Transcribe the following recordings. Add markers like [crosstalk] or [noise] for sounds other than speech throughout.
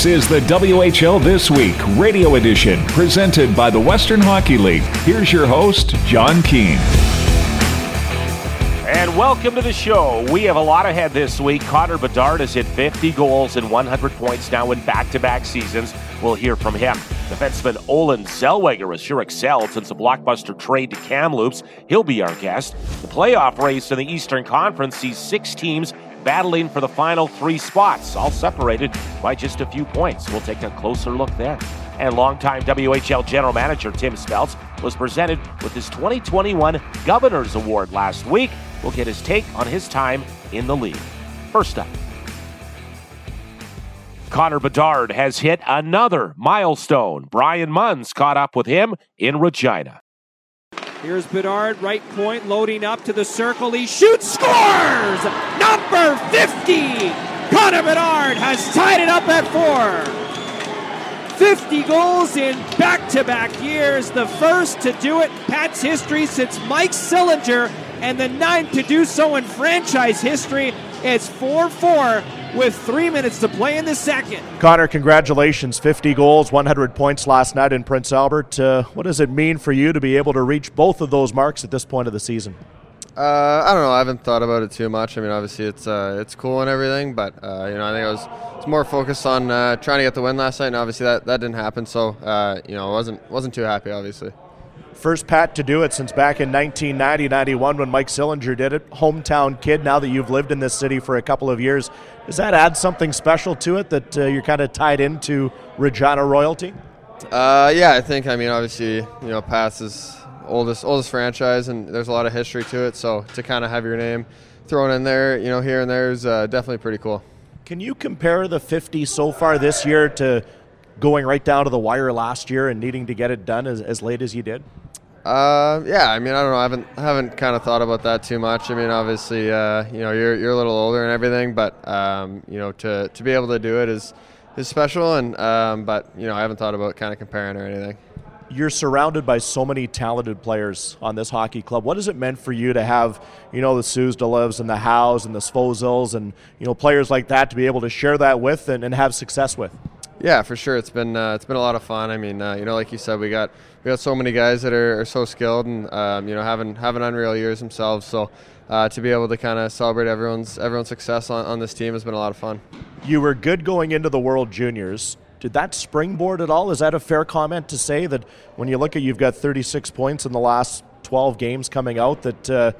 This is the WHL This Week radio edition presented by the Western Hockey League. Here's your host, John Keane. And welcome to the show. We have a lot ahead this week. Connor Bedard has hit 50 goals and 100 points now in back to back seasons. We'll hear from him. Defenseman Olen Zellweger has sure excelled since a blockbuster trade to Kamloops. He'll be our guest. The playoff race in the Eastern Conference sees six teams battling for the final three spots, all separated by just a few points. We'll take a closer look there. And longtime WHL general manager Tim Speltz was presented with his 2021 Governor's Award last week. We'll get his take on his time in the league. First up, Connor Bedard has hit another milestone. Brian Munns caught up with him in Regina. Here's Bedard, right point, loading up to the circle. He shoots, scores! Number 50! Connor Bedard has tied it up at four. 50 goals in back to back years, the first to do it in Pat's history since Mike Sillinger, and the ninth to do so in franchise history. It's 4 4 with three minutes to play in the second. Connor, congratulations. 50 goals, 100 points last night in Prince Albert. Uh, what does it mean for you to be able to reach both of those marks at this point of the season? Uh, I don't know. I haven't thought about it too much. I mean, obviously it's uh, it's cool and everything, but uh, you know, I think I was, was more focused on uh, trying to get the win last night, and obviously that, that didn't happen. So uh, you know, I wasn't wasn't too happy, obviously. First Pat to do it since back in 1990-91 when Mike Sillinger did it. Hometown kid. Now that you've lived in this city for a couple of years, does that add something special to it that uh, you're kind of tied into Regina royalty? Uh, yeah, I think. I mean, obviously, you know, Pat's is oldest oldest franchise, and there's a lot of history to it. So to kind of have your name thrown in there, you know, here and there is uh, definitely pretty cool. Can you compare the 50 so far this year to going right down to the wire last year and needing to get it done as, as late as you did? Uh, yeah, I mean, I don't know. I haven't haven't kind of thought about that too much. I mean, obviously, uh, you know, you're you're a little older and everything, but um, you know, to to be able to do it is is special. And um, but you know, I haven't thought about kind of comparing or anything. You're surrounded by so many talented players on this hockey club. What has it meant for you to have, you know, the Suzdalevs and the Howes and the Svozils and you know players like that to be able to share that with and, and have success with? Yeah, for sure. It's been uh, it's been a lot of fun. I mean, uh, you know, like you said, we got we got so many guys that are, are so skilled and um, you know having having unreal years themselves. So uh, to be able to kind of celebrate everyone's everyone's success on, on this team has been a lot of fun. You were good going into the World Juniors. Did that springboard at all? Is that a fair comment to say that when you look at you've got 36 points in the last 12 games coming out that uh,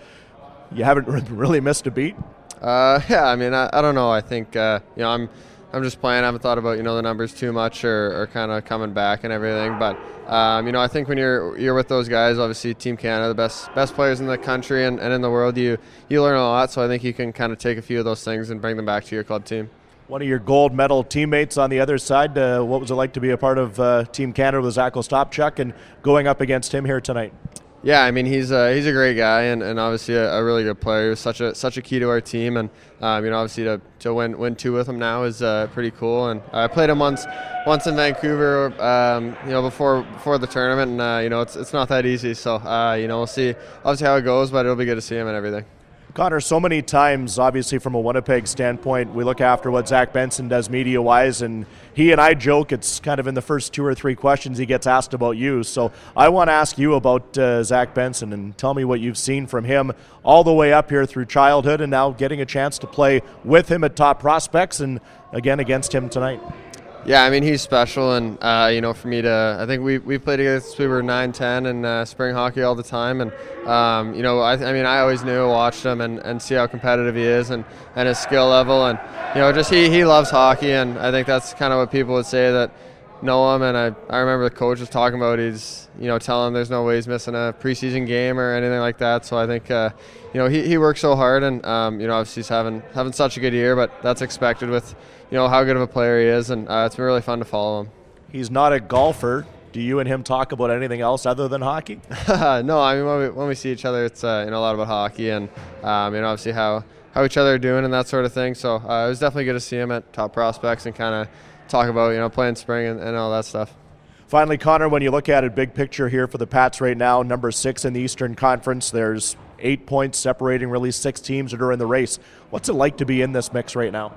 you haven't [laughs] really missed a beat? Uh, [laughs] yeah, I mean, I, I, don't know. I think uh, you know I'm I'm just playing. I haven't thought about you know the numbers too much or, or kind of coming back and everything. But um, you know I think when you're you're with those guys, obviously Team Canada, the best best players in the country and, and in the world, you you learn a lot. So I think you can kind of take a few of those things and bring them back to your club team. One of your gold medal teammates on the other side. Uh, what was it like to be a part of uh, Team Canada with Zach Ostapchuk and going up against him here tonight? Yeah, I mean he's he's a great guy and, and obviously a, a really good player. He was such a such a key to our team and um, you know obviously to, to win win two with him now is uh, pretty cool. And I played him once once in Vancouver, um, you know before before the tournament and uh, you know it's it's not that easy. So uh, you know we'll see obviously how it goes, but it'll be good to see him and everything. Connor, so many times, obviously, from a Winnipeg standpoint, we look after what Zach Benson does media wise, and he and I joke it's kind of in the first two or three questions he gets asked about you. So I want to ask you about uh, Zach Benson and tell me what you've seen from him all the way up here through childhood and now getting a chance to play with him at top prospects and again against him tonight. Yeah, I mean he's special, and uh, you know for me to, I think we we played against we were 9, 10 and uh, spring hockey all the time, and um, you know I, I mean I always knew, watched him, and, and see how competitive he is, and, and his skill level, and you know just he he loves hockey, and I think that's kind of what people would say that know him, and I, I remember the coach was talking about he's you know telling him there's no way he's missing a preseason game or anything like that. So I think uh, you know he, he works so hard, and um, you know obviously he's having having such a good year, but that's expected with you know how good of a player he is, and uh, it's been really fun to follow him. He's not a golfer. Do you and him talk about anything else other than hockey? [laughs] no, I mean when we, when we see each other, it's uh, you know a lot about hockey, and um, you know obviously how how each other are doing and that sort of thing. So uh, it was definitely good to see him at Top Prospects and kind of talk about you know playing spring and, and all that stuff. Finally, Connor, when you look at it, big picture here for the Pats right now, number six in the Eastern Conference. There's eight points separating really six teams that are in the race. What's it like to be in this mix right now?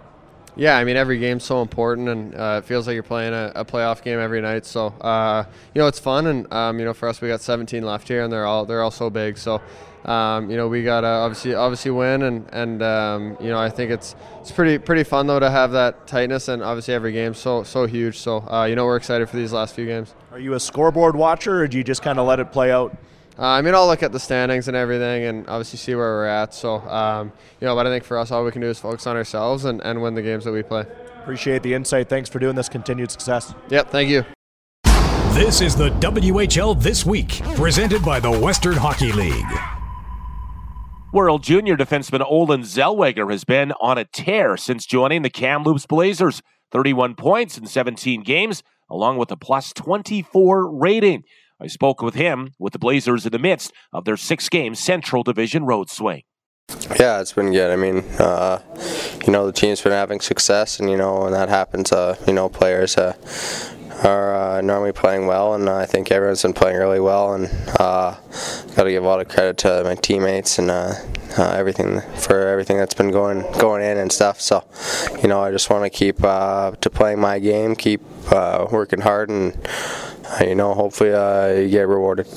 Yeah, I mean every game's so important, and uh, it feels like you're playing a, a, playoff game every night. So uh, you know it's fun, and um, you know for us we got 17 left here, and they're all they're all so big. So um, you know we got to obviously obviously win, and and um, you know I think it's it's pretty pretty fun though to have that tightness, and obviously every game so so huge. So uh, you know we're excited for these last few games. Are you a scoreboard watcher, or do you just kind of let it play out? Uh, I mean, I'll look at the standings and everything, and obviously see where we're at. So, um, you know, but I think for us, all we can do is focus on ourselves and, and win the games that we play. Appreciate the insight. Thanks for doing this. Continued success. Yep, thank you. This is the WHL This Week, presented by the Western Hockey League. World Junior defenseman Olen Zellweger has been on a tear since joining the Kamloops Blazers. 31 points in 17 games, along with a plus 24 rating. I spoke with him with the Blazers in the midst of their six game Central Division road swing. Yeah, it's been good. I mean, uh, you know, the team's been having success, and you know, when that happens, uh, you know, players uh, are uh, normally playing well, and I think everyone's been playing really well. And uh, got to give a lot of credit to my teammates and uh, everything for everything that's been going going in and stuff. So, you know, I just want to keep to playing my game, keep working hard, and you know, hopefully uh, you get rewarded.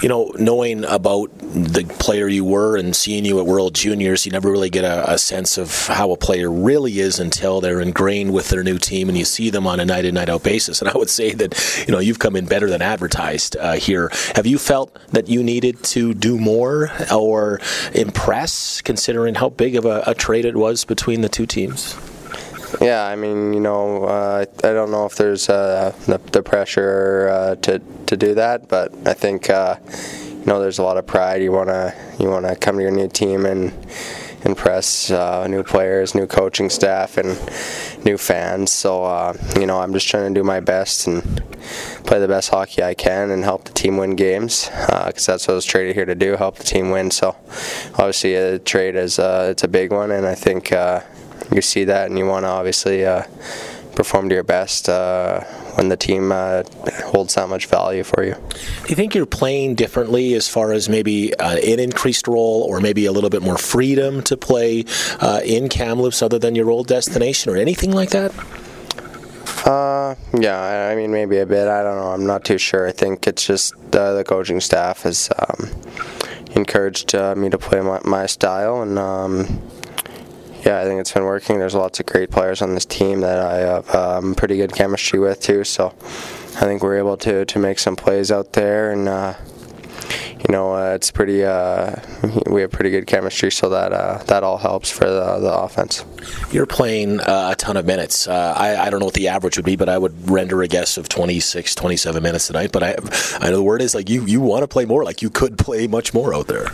You know, knowing about the player you were and seeing you at World Juniors, you never really get a, a, sense of how a player really is until they're ingrained with their new team and you see them on a night in, night out basis. And I would say that, you know, you've come in better than advertised uh, here. Have you felt that you needed to do more or impress, considering how big of a, a trade it was between the two teams? Yeah, I mean, you know, uh, I don't know if there's uh, the, the, pressure uh, to to do that, but I think uh, you know there's a lot of pride. You wanna you wanna come to your new team and impress uh, new players, new coaching staff, and new fans. So uh, you know, I'm just trying to do my best and play the best hockey I can and help the team win games because that's what I was traded here to do, help the team win. So obviously, a trade is it's a big one, and I think you see that, and you want to obviously uh, perform to your best uh, when the team uh, holds that much value for you. Do you think you're playing differently as far as maybe uh, an increased role or maybe a little bit more freedom to play uh, in Kamloops other than your old destination or anything like that? Uh, yeah, I mean maybe a bit. I don't know. I'm not too sure. I think it's just uh, the coaching staff has um, encouraged uh, me to play my, my style, and um, yeah, I think it's been working. There's lots of great players on this team that I have um, pretty good chemistry with too. So I think we're able to to make some plays out there and. Uh, you know, uh, it's pretty. Uh, we have pretty good chemistry, so that uh, that all helps for the, the offense. You're playing uh, a ton of minutes. Uh, I, I don't know what the average would be, but I would render a guess of 26, 27 minutes tonight. But I, I know the word is like you, you want to play more. Like you could play much more out there.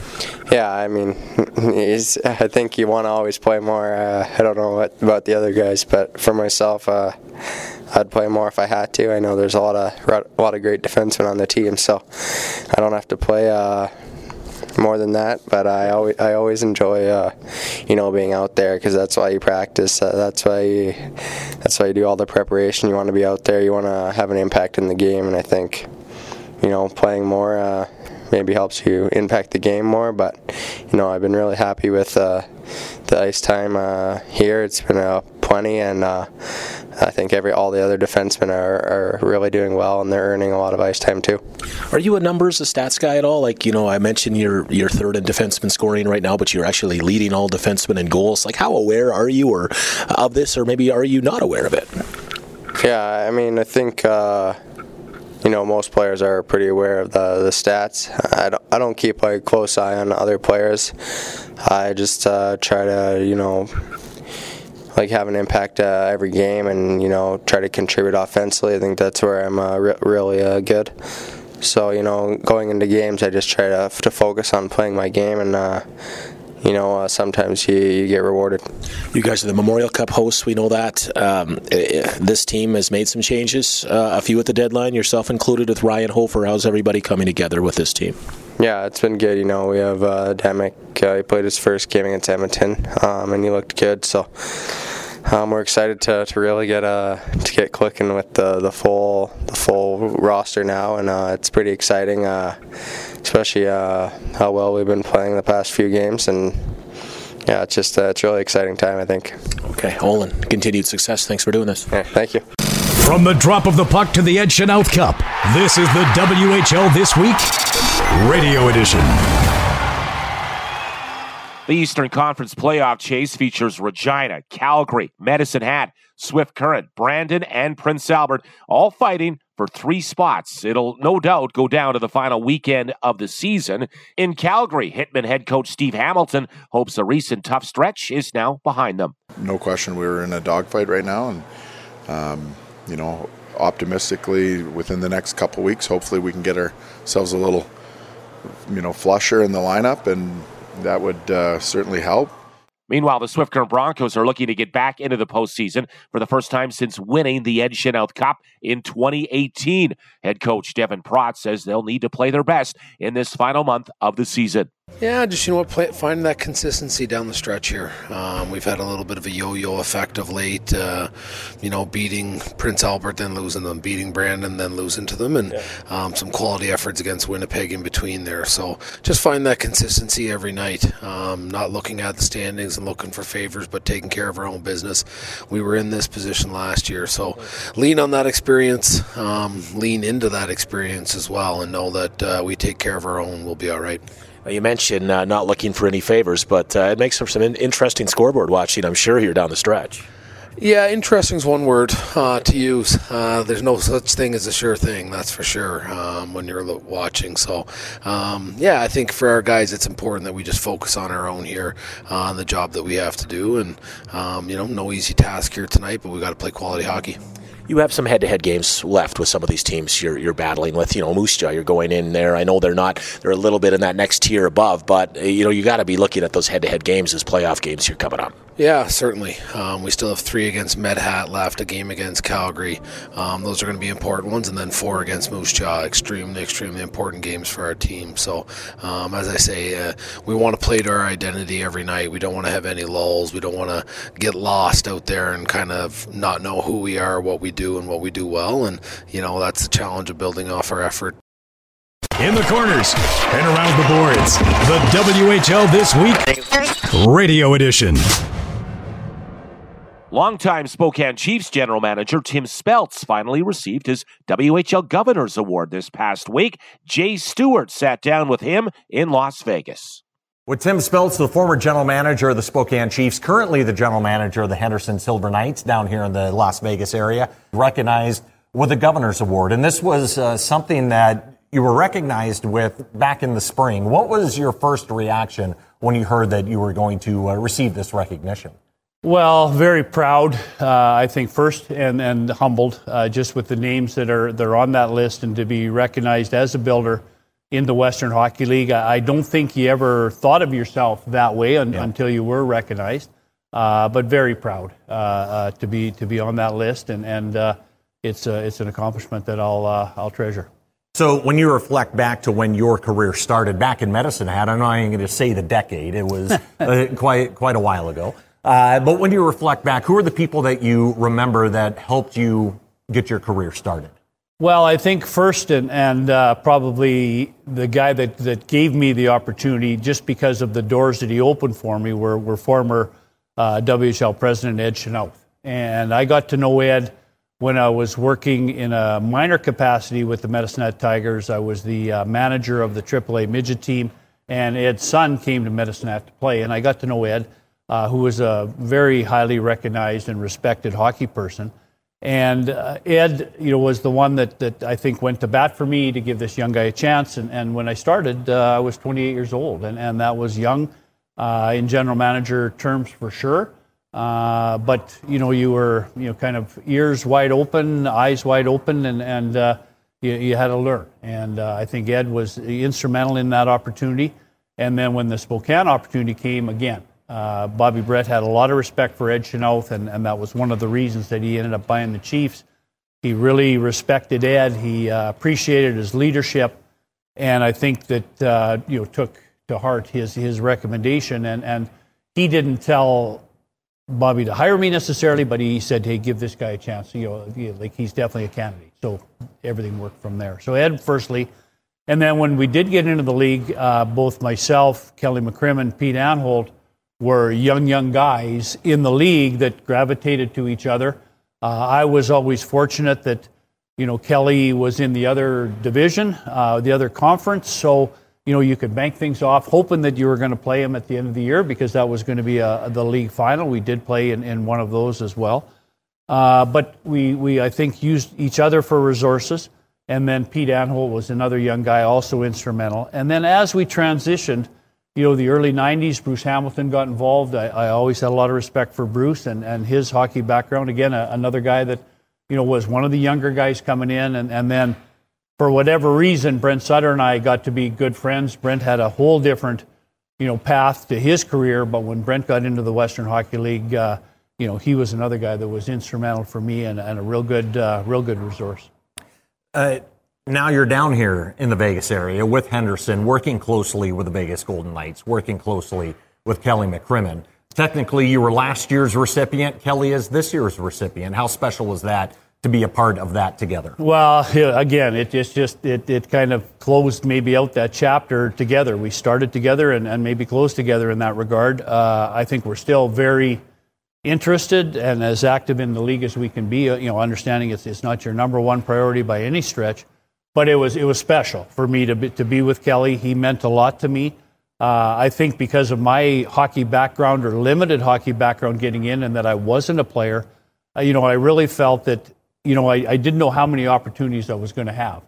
Yeah, I mean, I think you want to always play more. Uh, I don't know what about the other guys, but for myself. I'd play more if I had to. I know there's a lot of a lot of great defensemen on the team, so I don't have to play uh, more than that. But I always I always enjoy uh, you know being out there because that's why you practice. Uh, that's why you, that's why you do all the preparation. You want to be out there. You want to have an impact in the game, and I think you know playing more uh, maybe helps you impact the game more. But you know, I've been really happy with uh, the ice time uh, here. It's been uh, plenty, and uh, I think every all the other defensemen are, are really doing well, and they're earning a lot of ice time too. Are you a numbers, a stats guy at all? Like you know, I mentioned you're you're third in defenseman scoring right now, but you're actually leading all defensemen in goals. Like, how aware are you, or of this, or maybe are you not aware of it? Yeah, I mean, I think uh, you know most players are pretty aware of the the stats. I don't I don't keep a close eye on other players. I just uh, try to you know like have an impact uh, every game and you know try to contribute offensively. I think that's where I'm uh, re- really uh, good. So you know, going into games, I just try to to focus on playing my game and uh, you know, uh, sometimes you, you, get rewarded. You guys are the Memorial Cup hosts. We know that. Um, this team has made some changes, uh, a few at the deadline, yourself included with Ryan Hofer. How's everybody coming together with this team? Yeah, it's been good. You know, we have uh, Demick. Uh, he played his first game against Edmonton, um, and he looked good. So um, we're excited to, to really get uh, to get clicking with the, the full the full roster now, and uh, it's pretty exciting. Uh, especially uh, how well we've been playing the past few games, and yeah, it's just uh, it's really exciting time. I think. Okay, Olen, continued success. Thanks for doing this. Yeah, thank you. From the drop of the puck to the Ed Chynoweth Cup, this is the WHL This Week Radio Edition. The Eastern Conference playoff chase features Regina, Calgary, Medicine Hat, Swift Current, Brandon, and Prince Albert, all fighting for three spots. It'll no doubt go down to the final weekend of the season. In Calgary, Hitman head coach Steve Hamilton hopes a recent tough stretch is now behind them. No question, we were in a dogfight right now, and um, you know, optimistically, within the next couple weeks, hopefully we can get ourselves a little, you know, flusher in the lineup, and that would uh, certainly help. Meanwhile, the Swift Current Broncos are looking to get back into the postseason for the first time since winning the Ed Chynoweth Cup in 2018. Head coach Devan Praught says they'll need to play their best in this final month of the season. Yeah, just you know what, play, finding that consistency down the stretch here. Um, we've had a little bit of a yo-yo effect of late. Uh, you know, beating Prince Albert, then losing them, beating Brandon, then losing to them, and yeah. um, some quality efforts against Winnipeg in between there. So just find that consistency every night. Um, not looking at the standings and looking for favors, but taking care of our own business. We were in this position last year, so lean on that experience, um, lean into that experience as well, and know that uh, we take care of our own. We'll be all right. You mentioned uh, not looking for any favors, but uh, it makes for some in- interesting scoreboard watching, I'm sure, here down the stretch. Yeah, interesting is one word uh, to use. Uh, there's no such thing as a sure thing, that's for sure, um, when you're watching. So, um, yeah, I think for our guys, it's important that we just focus on our own here, uh, on the job that we have to do. And, um, you know, no easy task here tonight, but we got to play quality hockey you have some head-to-head games left with some of these teams you're, you're battling with. You know, Moose Jaw, you're going in there. I know they're not; they're a little bit in that next tier above, but you know, you got to be looking at those head-to-head games as playoff games here coming up. Yeah, certainly. Um, we still have three against Medhat left, a game against Calgary. Um, those are going to be important ones, and then four against Moose Jaw. Extremely, extremely important games for our team. So, um, as I say, uh, we want to play to our identity every night. We don't want to have any lulls. We don't want to get lost out there and kind of not know who we are, what we do, and what we do well. And, you know, that's the challenge of building off our effort in the corners and around the boards. The WHL This Week Radio Edition. Longtime Spokane Chiefs general manager Tim Speltz finally received his WHL Governor's Award this past week. Jay Stewart sat down with him in Las Vegas. With Tim Speltz, the former general manager of the Spokane Chiefs, currently the general manager of the Henderson Silver Knights down here in the Las Vegas area, recognized with a Governor's Award. And this was uh, something that you were recognized with back in the spring. What was your first reaction when you heard that you were going to uh, receive this recognition? Well, very proud, uh, I think, first, and, and humbled uh, just with the names that are, that are on that list and to be recognized as a builder in the Western Hockey League. I, I don't think you ever thought of yourself that way un, yeah. until you were recognized, uh, but very proud uh, uh, to, be, to be on that list, and, and uh, it's, it's an accomplishment that I'll, I'll treasure. So when you reflect back to when your career started back in Medicine Hat, I'm not even going to say the decade. It was [laughs] quite quite a while ago. Uh, but when you reflect back, who are the people that you remember that helped you get your career started? Well, I think first and, and uh, probably the guy that, that gave me the opportunity, just because of the doors that he opened for me, were, were former uh, WHL president Ed Chynoweth. And I got to know Ed when I was working in a minor capacity with the Medicine Hat Tigers. I was the uh, manager of the AAA midget team, and Ed's son came to Medicine Hat to play, and I got to know Ed uh, who was a very highly recognized and respected hockey person. And uh, Ed, you know, was the one that, that I think went to bat for me to give this young guy a chance. And, and when I started, uh, I was 28 years old, and, and that was young uh, in general manager terms for sure. Uh, but you know, you were you know kind of ears wide open, eyes wide open, and and uh, you, you, had to learn. And I think Ed was instrumental in that opportunity. And then when the Spokane opportunity came again, uh, Bobby Brett had a lot of respect for Ed Chynoweth, and, and that was one of the reasons that he ended up buying the Chiefs. He really respected Ed. He uh, appreciated his leadership, and I think that uh, you know took to heart his his recommendation. And and he didn't tell Bobby to hire me necessarily, but he said, "Hey, give this guy a chance." You know, like he's definitely a candidate. So everything worked from there. So Ed, firstly, and then when we did get into the league, uh, both myself, Kelly McCrimmon, Pete Anholt were young, young guys in the league that gravitated to each other. Uh, I was always fortunate that, you know, Kelly was in the other division, uh, the other conference, so you know you could bank things off, hoping that you were going to play him at the end of the year because that was going to be a, the league final. We did play in, in one of those as well, uh, but we we I think used each other for resources. And then Pete Anholt was another young guy, also instrumental. And then as we transitioned, you know, the early 90s, Bruce Hamilton got involved. I, I always had a lot of respect for Bruce and, and his hockey background. Again, a, another guy that, you know, was one of the younger guys coming in. And, and then for whatever reason, Brent Sutter and I got to be good friends. Brent had a whole different, you know, path to his career. But when Brent got into the Western Hockey League, uh, you know, he was another guy that was instrumental for me and, and a real good, uh, real good resource. Uh, now you're down here in the Vegas area with Henderson, working closely with the Vegas Golden Knights, working closely with Kelly McCrimmon. Technically, you were last year's recipient. Kelly is this year's recipient. How special is that to be a part of that together? Well, again, it just, just it, it kind of closed maybe out that chapter together. We started together and, and maybe closed together in that regard. Uh, I think we're still very interested and as active in the league as we can be. You know, understanding it's, it's not your number one priority by any stretch but it was it was special for me to be, to be with Kelly. He meant a lot to me. Uh, I think because of my hockey background or limited hockey background getting in, and that I wasn't a player, uh, you know, I really felt that you know I, I didn't know how many opportunities I was going to have.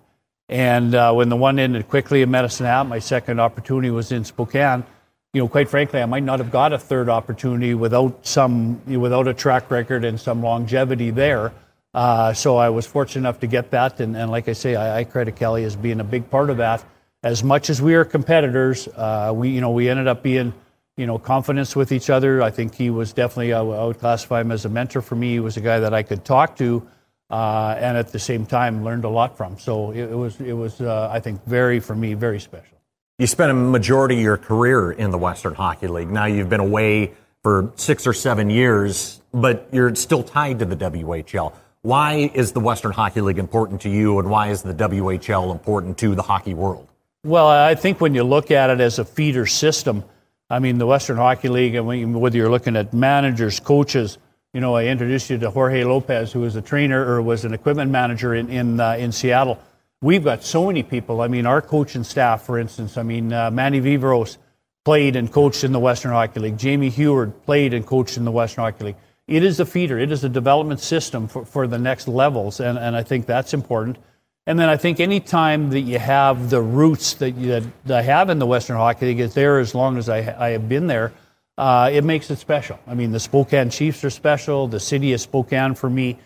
And uh, when the one ended quickly in Medicine Hat, my second opportunity was in Spokane. You know, quite frankly, I might not have got a third opportunity without some without a track record and some longevity there. Uh, so I was fortunate enough to get that, and, and like I say, I, I, credit Kelly as being a big part of that. As much as we are competitors, uh, we you know we ended up being you know confidence with each other. I think he was definitely I would classify him as a mentor for me. He was a guy that I could talk to, uh, and at the same time learned a lot from. So it, it was it was uh, I think very for me very special. You spent a majority of your career in the Western Hockey League. Now you've been away for six or seven years, but you're still tied to the WHL. Why is the Western Hockey League important to you, and why is the WHL important to the hockey world? Well, I think when you look at it as a feeder system, I mean, the Western Hockey League, whether you're looking at managers, coaches, you know, I introduced you to Jorge Lopez, who was a trainer or was an equipment manager in in, uh, in Seattle. We've got so many people. I mean, our coaching staff, for instance, I mean, uh, Manny Viveiros played and coached in the Western Hockey League. Jamie Heward played and coached in the Western Hockey League it is a feeder. It is a development system for, for the next levels, and, and I think that's important. And then I think any time that you have the roots that, you, that I have in the Western Hockey League, is there as long as I, I have been there, uh, it makes it special. I mean, the Spokane Chiefs are special. The city of Spokane for me.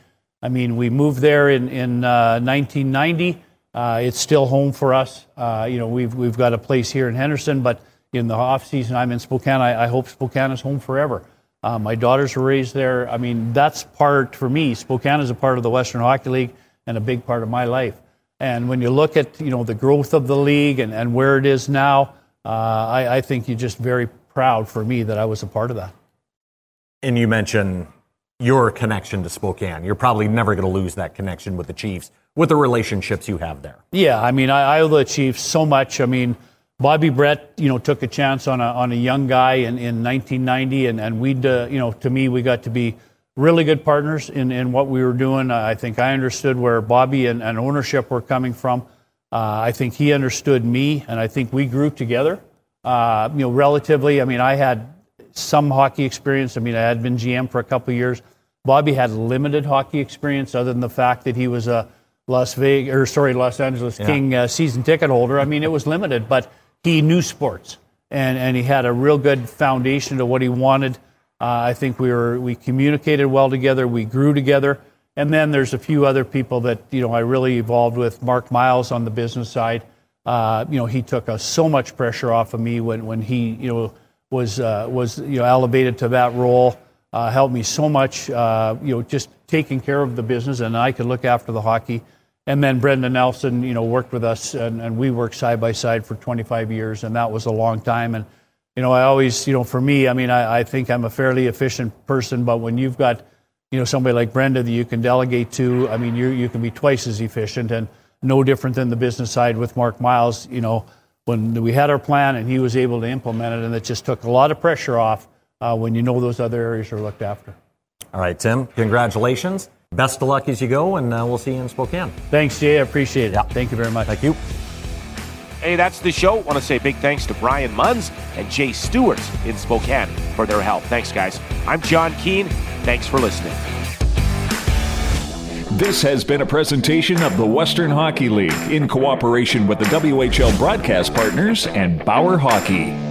I mean, we moved there in, in uh, 1990. Uh, it's still home for us. Uh, you know, we've, we've got a place here in Henderson, but in the off season, I'm in Spokane. I, I hope Spokane is home forever. Uh, my daughters were raised there. I mean, that's part for me. Spokane is a part of the Western Hockey League and a big part of my life. And when you look at you know the growth of the league and, and where it is now, uh, I, I think you're just very proud for me that I was a part of that. And you mentioned your connection to Spokane. You're probably never going to lose that connection with the Chiefs with the relationships you have there. Yeah, I mean, I, I owe the Chiefs so much. I mean, Bobby Brett, you know, took a chance on a, on a young guy in, in 1990, and, and we, uh, you know, to me, we got to be really good partners in, in what we were doing. I think I understood where Bobby and, and ownership were coming from. Uh, I think he understood me, and I think we grew together. Uh, you know, relatively. I mean, I had some hockey experience. I mean, I had been GM for a couple years. Bobby had limited hockey experience, other than the fact that he was a Las Vegas, or sorry, Los Angeles yeah. King uh, season ticket holder. I mean, it was limited, but he knew sports and, and he had a real good foundation to what he wanted. Uh, I think we were we communicated well together. We grew together, and then there's a few other people that you know I really evolved with. Mark Miles on the business side, uh, you know, he took so much pressure off of me when when he you know was uh, was you know elevated to that role. Uh, helped me so much, uh, you know, just taking care of the business, and I could look after the hockey. And then Brenda Nelson, you know, worked with us, and, and we worked side by side for 25 years, and that was a long time. And you know, I always, you know, for me, I mean, I, I think I'm a fairly efficient person, but when you've got, you know, somebody like Brenda that you can delegate to, I mean, you you can be twice as efficient, and no different than the business side with Mark Miles. You know, when we had our plan and he was able to implement it, and it just took a lot of pressure off uh, when you know those other areas are looked after. All right, Tim, congratulations. Best of luck as you go, and uh, we'll see you in Spokane. Thanks, Jay. I appreciate it. Yeah. Thank you very much. Thank you. Hey, that's the show. Want to say big thanks to Brian Munns and Jay Stewart in Spokane for their help. Thanks, guys. I'm John Keane. Thanks for listening. This has been a presentation of the Western Hockey League in cooperation with the WHL broadcast partners and Bauer Hockey.